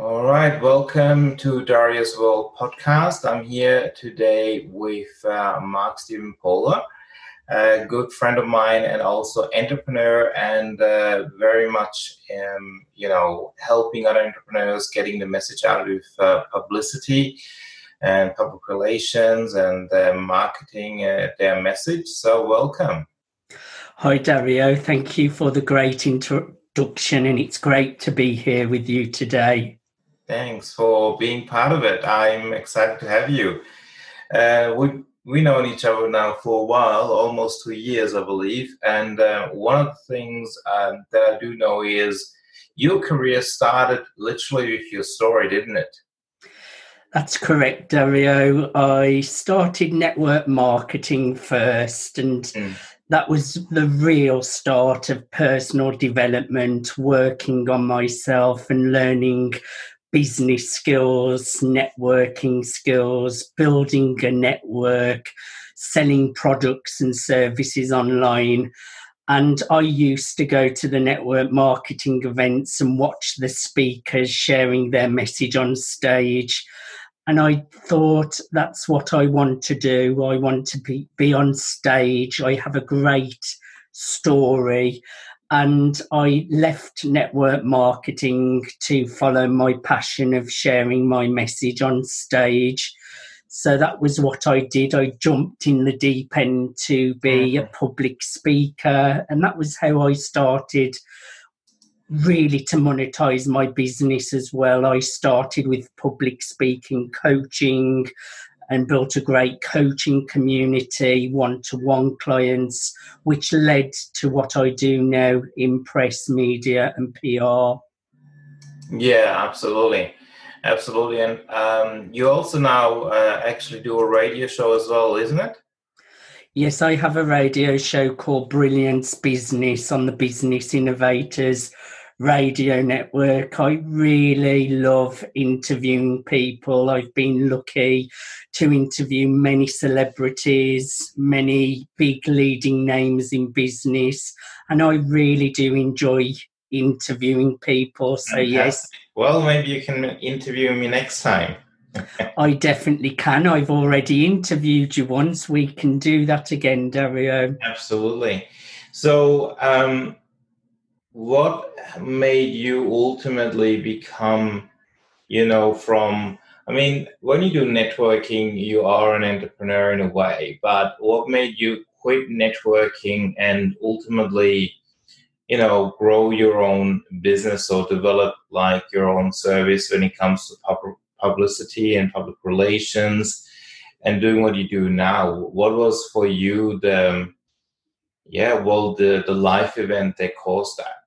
All right, welcome to Dario's World podcast. I'm here today with uh, Mark Stephen Pooler, a good friend of mine and also entrepreneur, and uh, very much, um, you know, helping other entrepreneurs getting the message out with uh, publicity and public relations and uh, marketing uh, their message. So, welcome. Hi, Dario. Thank you for the great introduction, and it's great to be here with you today. Thanks for being part of it. I'm excited to have you. Uh, we we known each other now for a while, almost two years, I believe. And uh, one of the things uh, that I do know is your career started literally with your story, didn't it? That's correct, Dario. I started network marketing first, and mm. that was the real start of personal development, working on myself and learning business skills, networking skills, building a network, selling products and services online. And I used to go to the network marketing events and watch the speakers sharing their message on stage and I thought that's what I want to do. I want to be, be on stage. I have a great story. And I left network marketing to follow my passion of sharing my message on stage. So that was what I did. I jumped in the deep end to be a mm-hmm. public speaker, and that was how I started really to monetize my business as well. I started with public speaking coaching and built a great coaching community, one to one clients, which led to what I do now in press, media, and PR. Yeah, absolutely. Absolutely. And um, you also now uh, actually do a radio show as well, isn't it? Yes, I have a radio show called Brilliance Business on the Business Innovators radio network. I really love interviewing people. I've been lucky to interview many celebrities, many big leading names in business, and I really do enjoy interviewing people. So, Fantastic. yes. Well, maybe you can interview me next time. I definitely can. I've already interviewed you once. We can do that again, Dario. Absolutely. So, um, what made you ultimately become, you know, from I mean, when you do networking, you are an entrepreneur in a way, but what made you quit networking and ultimately, you know, grow your own business or develop like your own service when it comes to pub- publicity and public relations and doing what you do now? What was for you the, yeah, well, the, the life event that caused that?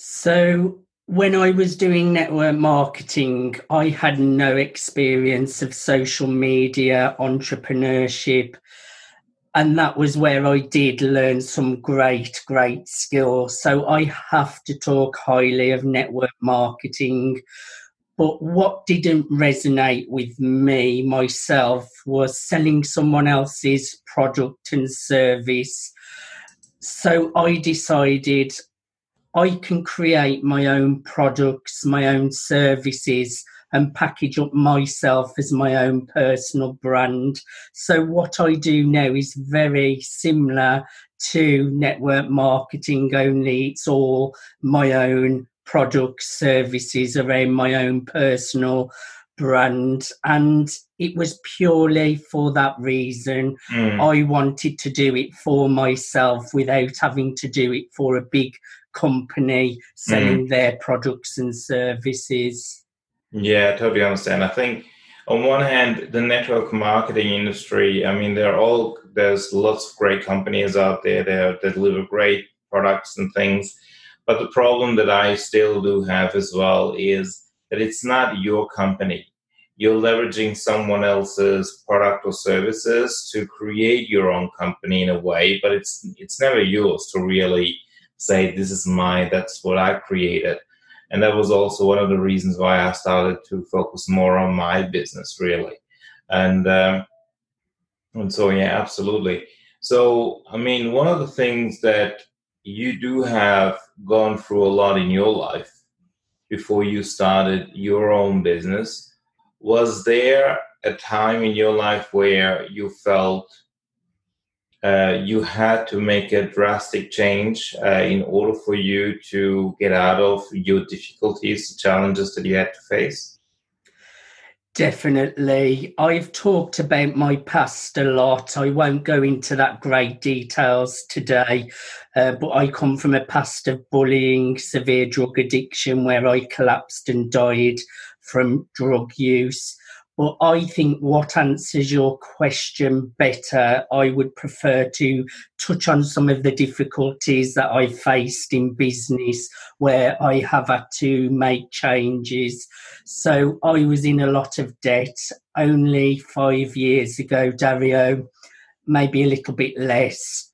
So, when I was doing network marketing, I had no experience of social media, entrepreneurship. And that was where I did learn some great, great skills. So I have to talk highly of network marketing. But what didn't resonate with me, myself, was selling someone else's product and service. So I decided I can create my own products, my own services, and package up myself as my own personal brand. So, what I do now is very similar to network marketing, only it's all my own products, services around my own personal brand. And it was purely for that reason. Mm. I wanted to do it for myself without having to do it for a big company selling mm. their products and services. Yeah, I totally understand. I think on one hand, the network marketing industry, I mean, they're all there's lots of great companies out there that, that deliver great products and things. But the problem that I still do have as well is that it's not your company. You're leveraging someone else's product or services to create your own company in a way, but it's it's never yours to really say this is mine that's what i created and that was also one of the reasons why i started to focus more on my business really and um, and so yeah absolutely so i mean one of the things that you do have gone through a lot in your life before you started your own business. Was there a time in your life where you felt uh, you had to make a drastic change uh, in order for you to get out of your difficulties, challenges that you had to face? Definitely. I've talked about my past a lot. I won't go into that great details today, uh, but I come from a past of bullying, severe drug addiction, where I collapsed and died from drug use. But I think what answers your question better, I would prefer to touch on some of the difficulties that I faced in business where I have had to make changes. So I was in a lot of debt only five years ago, Dario, maybe a little bit less.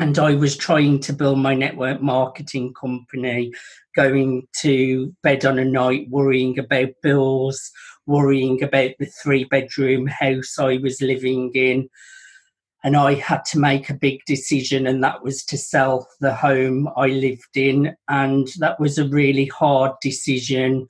And I was trying to build my network marketing company, going to bed on a night worrying about bills worrying about the three bedroom house I was living in. And I had to make a big decision, and that was to sell the home I lived in. And that was a really hard decision,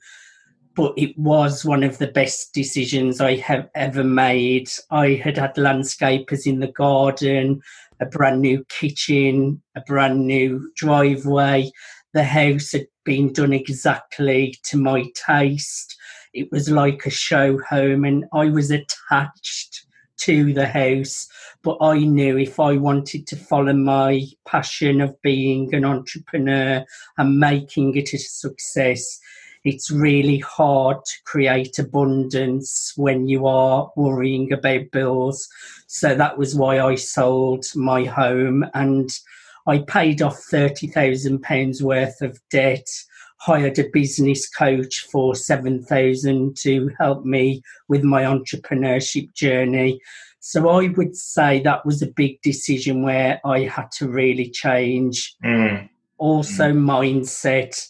but it was one of the best decisions I have ever made. I had had landscapers in the garden, a brand new kitchen, a brand new driveway. The house had been done exactly to my taste it was like a show home, and I was attached to the house. But I knew if I wanted to follow my passion of being an entrepreneur and making it a success, it's really hard to create abundance when you are worrying about bills. So that was why I sold my home and I paid off £30,000 worth of debt hired a business coach for 7000 to help me with my entrepreneurship journey so i would say that was a big decision where i had to really change mm. also mm. mindset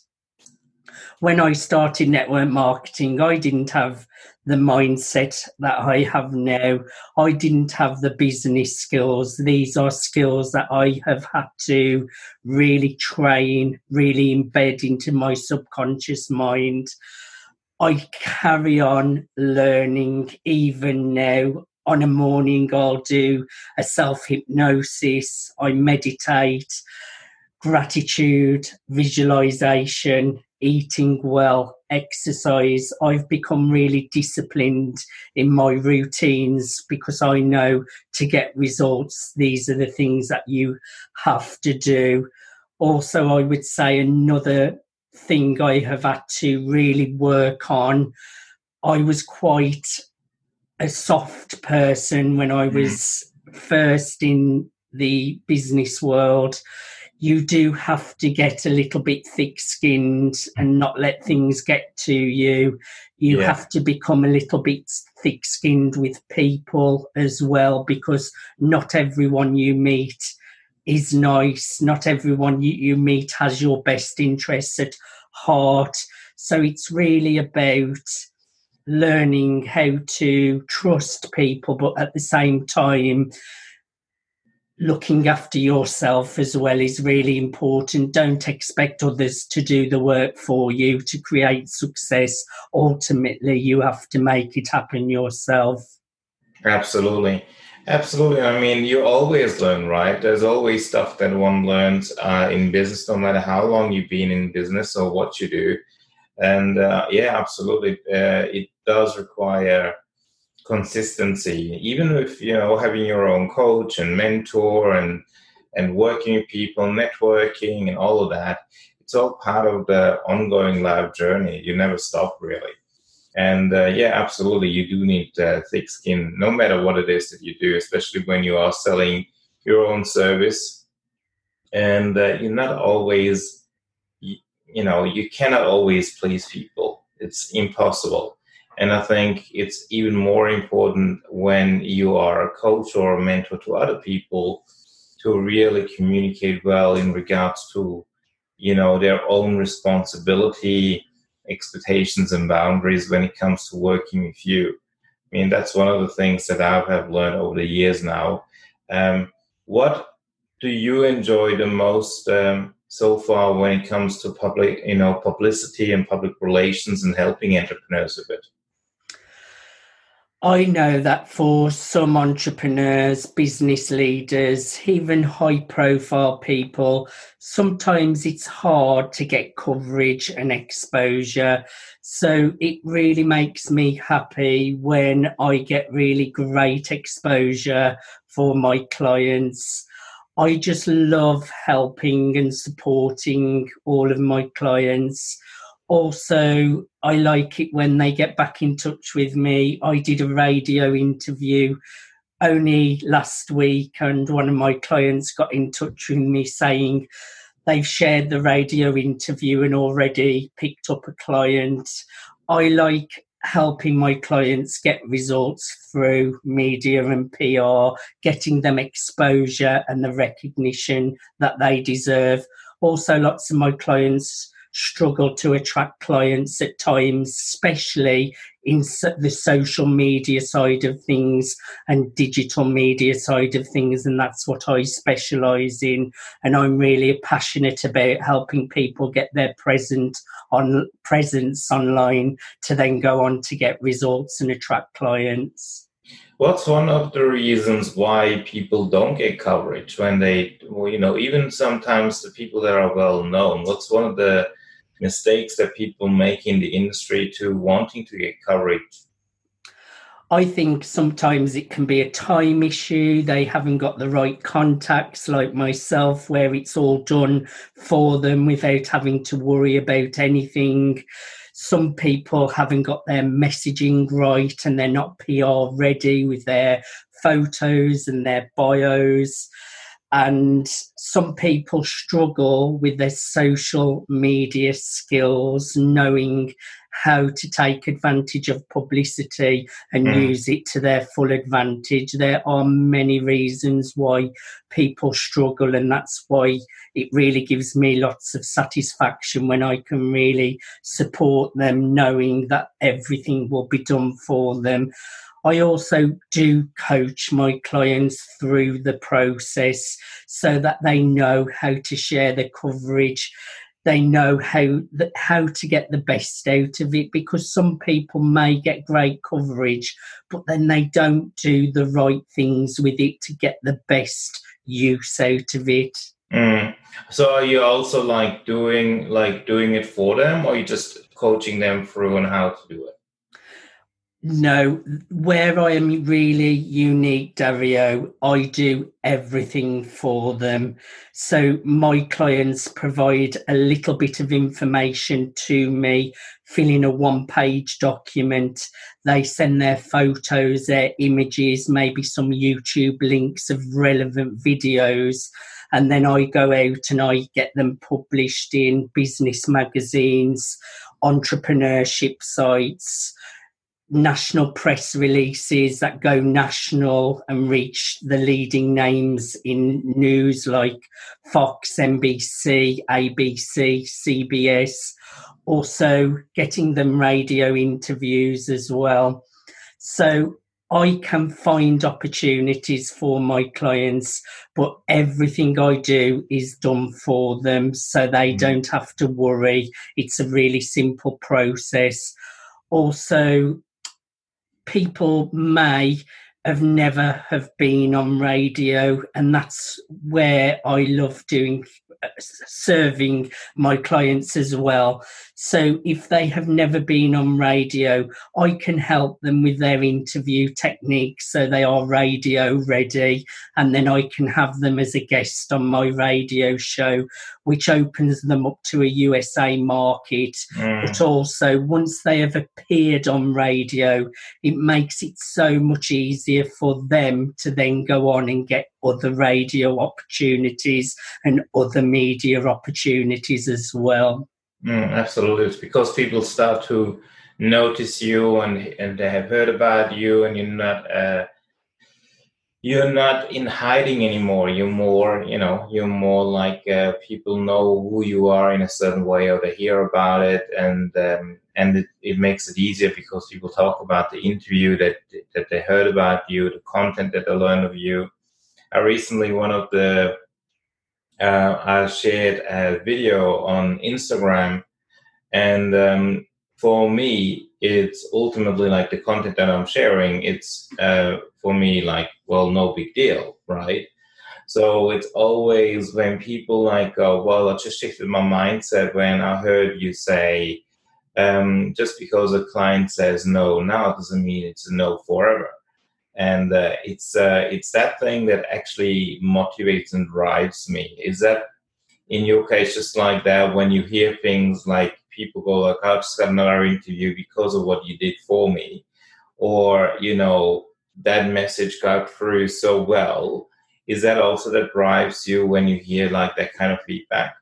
when I started network marketing, I didn't have the mindset that I have now. I didn't have the business skills. These are skills that I have had to really train, really embed into my subconscious mind. I carry on learning even now. On a morning, I'll do a self hypnosis, I meditate, gratitude, visualization, eating well, exercise. I've become really disciplined in my routines because I know to get results, these are the things that you have to do. Also, I would say another thing I have had to really work on. I was quite a soft person when I mm-hmm. was first in the business world you do have to get a little bit thick skinned and not let things get to you. You yeah. have to become a little bit thick skinned with people as well because not everyone you meet is nice. Not everyone you, you meet has your best interests at heart. So it's really about learning how to trust people, but at the same time, looking after yourself as well is really important. Don't expect others to do the work for you to create success. Ultimately, you have to make it happen yourself. Absolutely. Absolutely. I mean, you always learn, right? There's always stuff that one learns uh, in business, no matter how long you've been in business or what you do. And uh, yeah, absolutely. Uh, it does require consistency even with you know having your own coach and mentor and and working with people networking and all of that it's all part of the ongoing life journey. You never stop really. And uh, yeah absolutely you do need uh, thick skin no matter what it is that you do especially when you are selling your own service. And uh, you're not always you, you know you cannot always please people. It's impossible and I think it's even more important when you are a coach or a mentor to other people to really communicate well in regards to, you know, their own responsibility, expectations, and boundaries when it comes to working with you. I mean, that's one of the things that I have learned over the years now. Um, what do you enjoy the most um, so far when it comes to public, you know, publicity and public relations and helping entrepreneurs with it? I know that for some entrepreneurs, business leaders, even high profile people, sometimes it's hard to get coverage and exposure. So it really makes me happy when I get really great exposure for my clients. I just love helping and supporting all of my clients also i like it when they get back in touch with me i did a radio interview only last week and one of my clients got in touch with me saying they've shared the radio interview and already picked up a client i like helping my clients get results through media and PR, getting them exposure and the recognition that they deserve. Also, lots of my clients struggle to attract clients at times, especially in the social media side of things and digital media side of things. And that's what I specialize in. And I'm really passionate about helping people get their present on presence online to then go on to get results and attract clients. What's one of the reasons why people don't get coverage when they, well, you know, even sometimes the people that are well known? What's one of the mistakes that people make in the industry to wanting to get coverage? I think sometimes it can be a time issue. They haven't got the right contacts, like myself, where it's all done for them without having to worry about anything. Some people haven't got their messaging right and they're not PR ready with their photos and their bios and some people struggle with their social media skills, knowing how to take advantage of publicity and mm. use it to their full advantage. There are many reasons why people struggle, and that's why it really gives me lots of satisfaction when I can really support them, knowing that everything will be done for them. I also do coach my clients through the process so that they know how to share the coverage. They know how how to get the best out of it because some people may get great coverage, but then they don't do the right things with it to get the best use out of it. Mm. So are you also like doing like doing it for them, or you just coaching them through on how to do it? No, where I am really unique, Dario, I do everything for them. So my clients provide a little bit of information to me, fill in a one page document. They send their photos, their images, maybe some YouTube links of relevant videos. And then I go out and I get them published in business magazines, entrepreneurship sites national press releases that go national and reach the leading names in news like Fox, NBC, ABC, CBS. Also, getting them radio interviews as well. So, I can find opportunities for my clients, but everything I do is done for them so they mm. don't have to worry. It's a really simple process. Also, people may have never have been on radio and that's where i love doing uh, serving my clients as well. So if they have never been on radio, I can help them with their interview techniques so they are radio ready. And then I can have them as a guest on my radio show, which opens them up to a USA market. Mm. But also, once they have appeared on radio, it makes it so much easier for them to then go on and get other radio opportunities and other media opportunities as well. Mm, absolutely. It's because people start to notice you and, and they have heard about you and you're not uh, you're not in hiding anymore you're more you know you're more like uh, people know who you are in a certain way or they hear about it and um, and it, it makes it easier because people talk about the interview that that they heard about you the content that they learned of you uh, recently one of the uh, I shared a video on Instagram, and um, for me, it's ultimately like the content that I'm sharing. It's uh, for me like, well, no big deal, right? So it's always when people like go, well, I just shifted my mindset when I heard you say, um, just because a client says no now doesn't mean it's a no forever. And uh, it's uh, it's that thing that actually motivates and drives me. Is that in your case just like that when you hear things like people go like, I just got another interview because of what you did for me, or you know that message got through so well is that also that drives you when you hear like that kind of feedback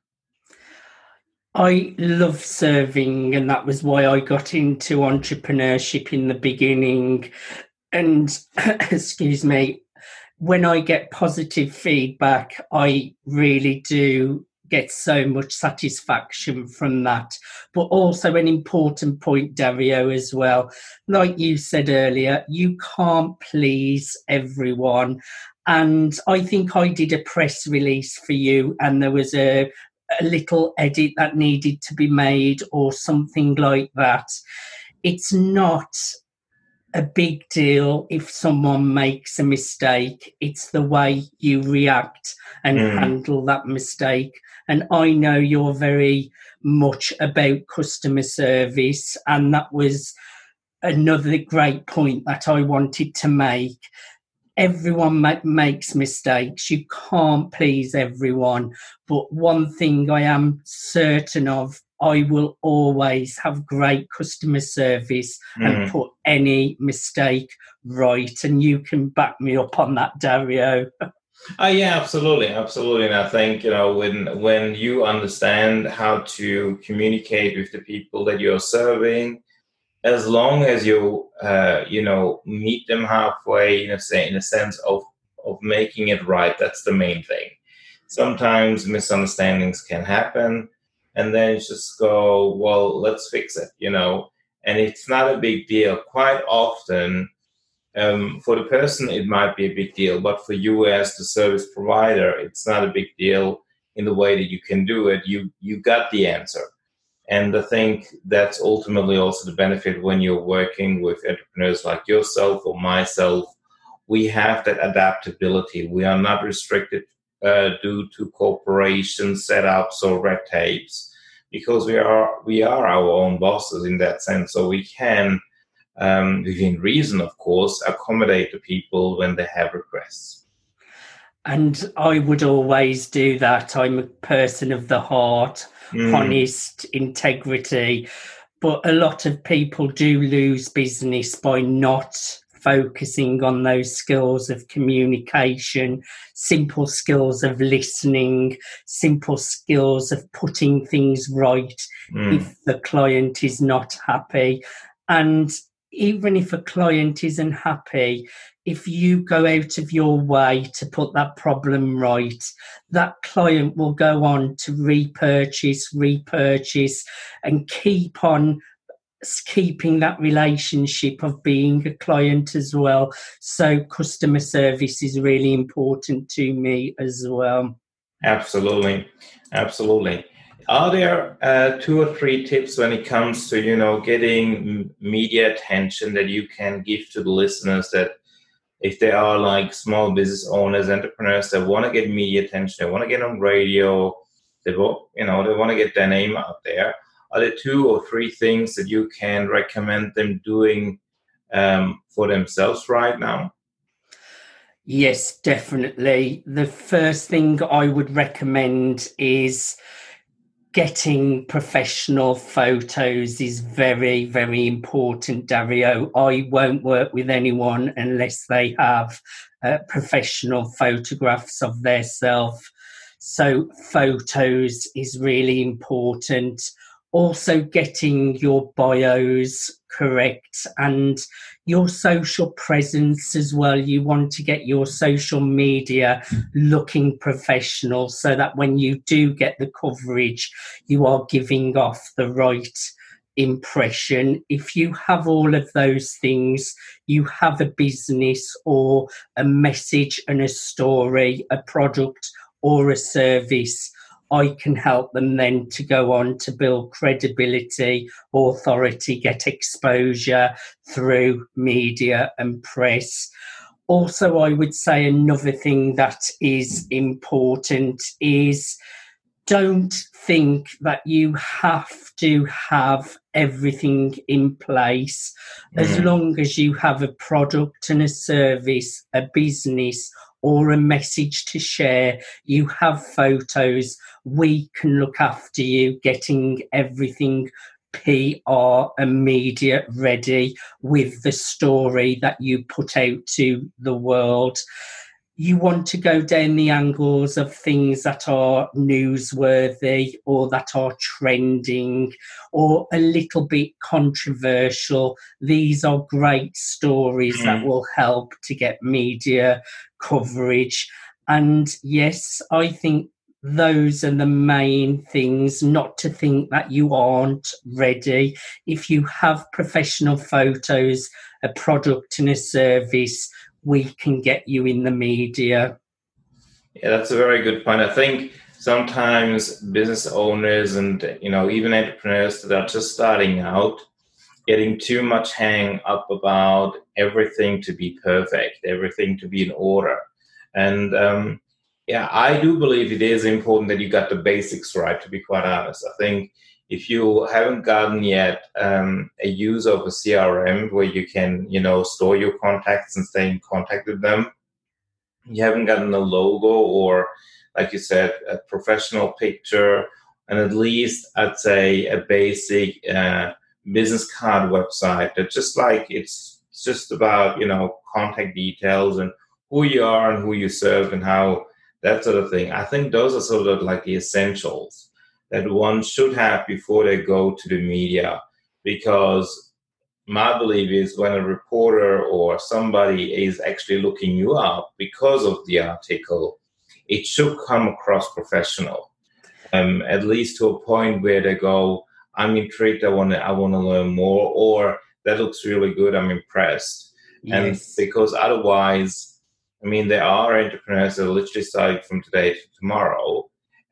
I love serving, and that was why I got into entrepreneurship in the beginning. And excuse me, when I get positive feedback, I really do get so much satisfaction from that. But also, an important point, Dario, as well. Like you said earlier, you can't please everyone. And I think I did a press release for you, and there was a, a little edit that needed to be made, or something like that. It's not a big deal if someone makes a mistake. It's the way you react and mm. handle that mistake. And I know you're very much about customer service, and that was another great point that I wanted to make everyone ma- makes mistakes. You can't please everyone. But one thing I am certain of I will always have great customer service mm. and put any mistake right. And you can back me up on that, Dario. Oh yeah, absolutely, absolutely. And I think you know when when you understand how to communicate with the people that you're serving, as long as you uh, you know meet them halfway you know, say in a sense of of making it right that's the main thing sometimes misunderstandings can happen and then just go well let's fix it you know? And it's not a big deal. Quite often um, for the person it might be a big deal but for you as the service provider it's not a big deal in the way that you can do it. You you got the answer. And I think that's ultimately also the benefit when you're working with entrepreneurs like yourself or myself. We have that adaptability. We are not restricted uh, due to corporation setups or red tapes because we are we are our own bosses in that sense. So we can, um, within reason, of course, accommodate the people when they have requests. And I would always do that. I'm a person of the heart mm. honest, integrity. But a lot of people do lose business by not focusing on those skills of communication, simple skills of listening, simple skills of putting things right mm. if the client is not happy. And even if a client isn't happy, if you go out of your way to put that problem right, that client will go on to repurchase, repurchase, and keep on keeping that relationship of being a client as well. So, customer service is really important to me as well. Absolutely. Absolutely. Are there uh, two or three tips when it comes to you know getting media attention that you can give to the listeners that if they are like small business owners, entrepreneurs that want to get media attention, they want to get on radio, they want, you know, they want to get their name out there. Are there two or three things that you can recommend them doing um, for themselves right now? Yes, definitely. The first thing I would recommend is getting professional photos is very, very important, Dario. I won't work with anyone unless they have uh, professional photographs of their self. So, photos is really important also getting your bios correct and your social presence as well. You want to get your social media looking professional so that when you do get the coverage, you are giving off the right impression. If you have all of those things, you have a business or a message and a story, a product or a service, I can help them then to go on to build credibility, authority, get exposure through media and press. Also, I would say another thing that is important is don't think that you have to have everything in place. Mm. As long as you have a product and a service, a business, or a message to share, you have photos, we can look after you getting everything PR and media ready with the story that you put out to the world you want to go down the angles of things that are newsworthy or that are trending or a little bit controversial. These are great stories mm. that will help to get media coverage. And yes, I think those are the main things, not to think that you aren't ready. If you have professional photos, a product and a service, we can get you in the media. Yeah, that's a very good point. I think sometimes business owners and you know even entrepreneurs that are just starting out getting too much hang up about everything to be perfect, everything to be in order. And um, yeah, I do believe it is important that you got the basics right, to be quite honest. I think if you haven't gotten yet um, a use of a CRM where you can, you know, store your contacts and stay in contact with them, you haven't gotten a logo or, like you said, a professional picture, and at least I'd say a basic uh, business card website that just like it's just about, you know, contact details and who you are and who you serve and how that sort of thing. I think those are sort of like the essentials that one should have before they go to the media because my belief is when a reporter or somebody is actually looking you up because of the article, it should come across professional, um, at least to a point where they go, "I'm intrigued. I want to. I want to learn more," or "That looks really good. I'm impressed." Yes. And because otherwise, I mean, there are entrepreneurs that literally start from today to tomorrow,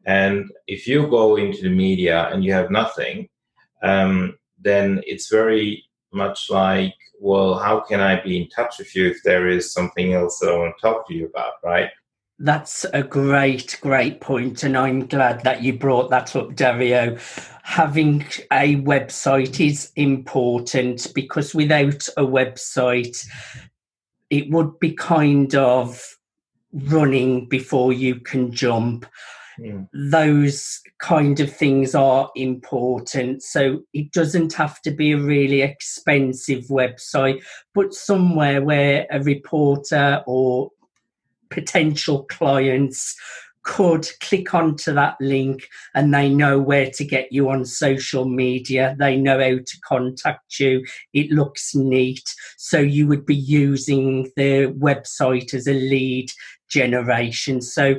and if you go into the media and you have nothing, um, then it's very much like, well, how can I be in touch with you if there is something else that I want to talk to you about, right? That's a great, great point, and I'm glad that you brought that up, Dario. Having a website is important because without a website, it would be kind of running before you can jump. Mm. Those kind of things are important. So it doesn't have to be a really expensive website, but somewhere where a reporter or potential clients could click onto that link and they know where to get you on social media. They know how to contact you. It looks neat. So you would be using the website as a lead generation. So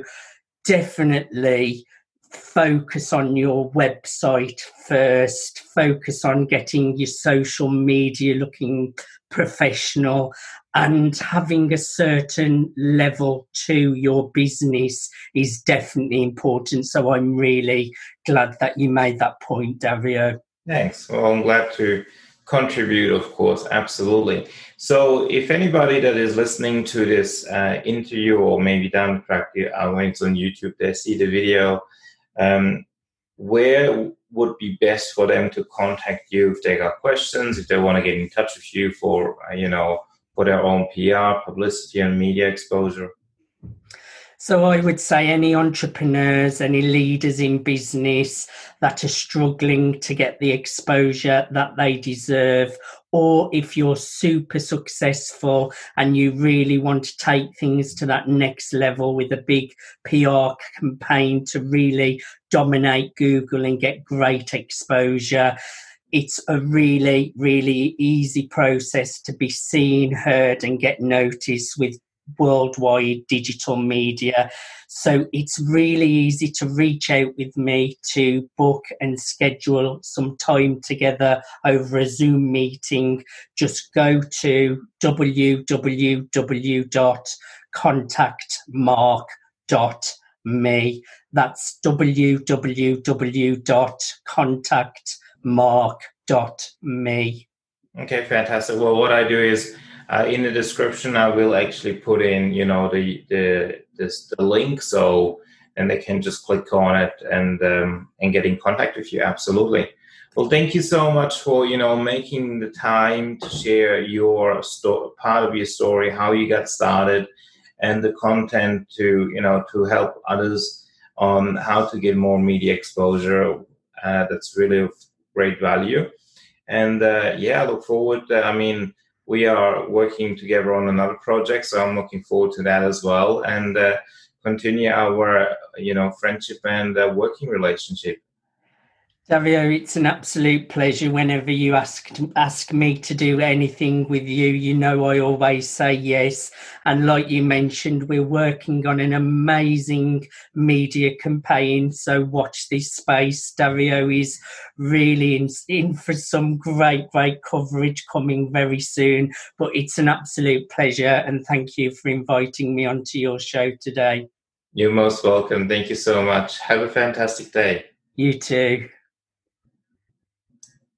definitely focus on your website first, focus on getting your social media looking professional and having a certain level to your business is definitely important. So I'm really glad that you made that point, Dario. Thanks. Well, I'm glad to contribute, of course, absolutely. So, if anybody that is listening to this uh, interview or maybe down the track, uh, when it's on YouTube, they see the video, um, where would be best for them to contact you if they got questions, if they want to get in touch with you for, uh, you know, for their own PR, publicity, and media exposure? So I would say any entrepreneurs, any leaders in business that are struggling to get the exposure that they deserve, or if you're super successful and you really want to take things to that next level with a big PR campaign to really dominate Google and get great exposure, it's a really, really easy process to be seen, heard, and get noticed with worldwide digital media. So it's really easy to reach out with me to book and schedule some time together over a Zoom meeting. Just go to www.contactmark.com me. That's www.contactmark.me. Okay, fantastic. Well, what I do is uh, in the description, I will actually put in, you know, the the this, the link so and they can just click on it and um, and get in contact with you. Absolutely. Well, thank you so much for you know making the time to share your sto- part of your story, how you got started, and the content to you know to help others on how to get more media exposure. Uh, that's really of great value. And uh, yeah, I look forward. Uh, I mean, we are working together on another project, so I'm looking forward to that as well. And uh, continue our you know friendship and uh, working relationship. Dario, it's an absolute pleasure whenever you ask ask me to do anything with you. You know I always say yes. And like you mentioned, we're working on an amazing media campaign. So watch this space. Dario is really in, in for some great, great coverage coming very soon. But it's an absolute pleasure and thank you for inviting me onto your show today. You're most welcome. Thank you so much. Have a fantastic day. You too.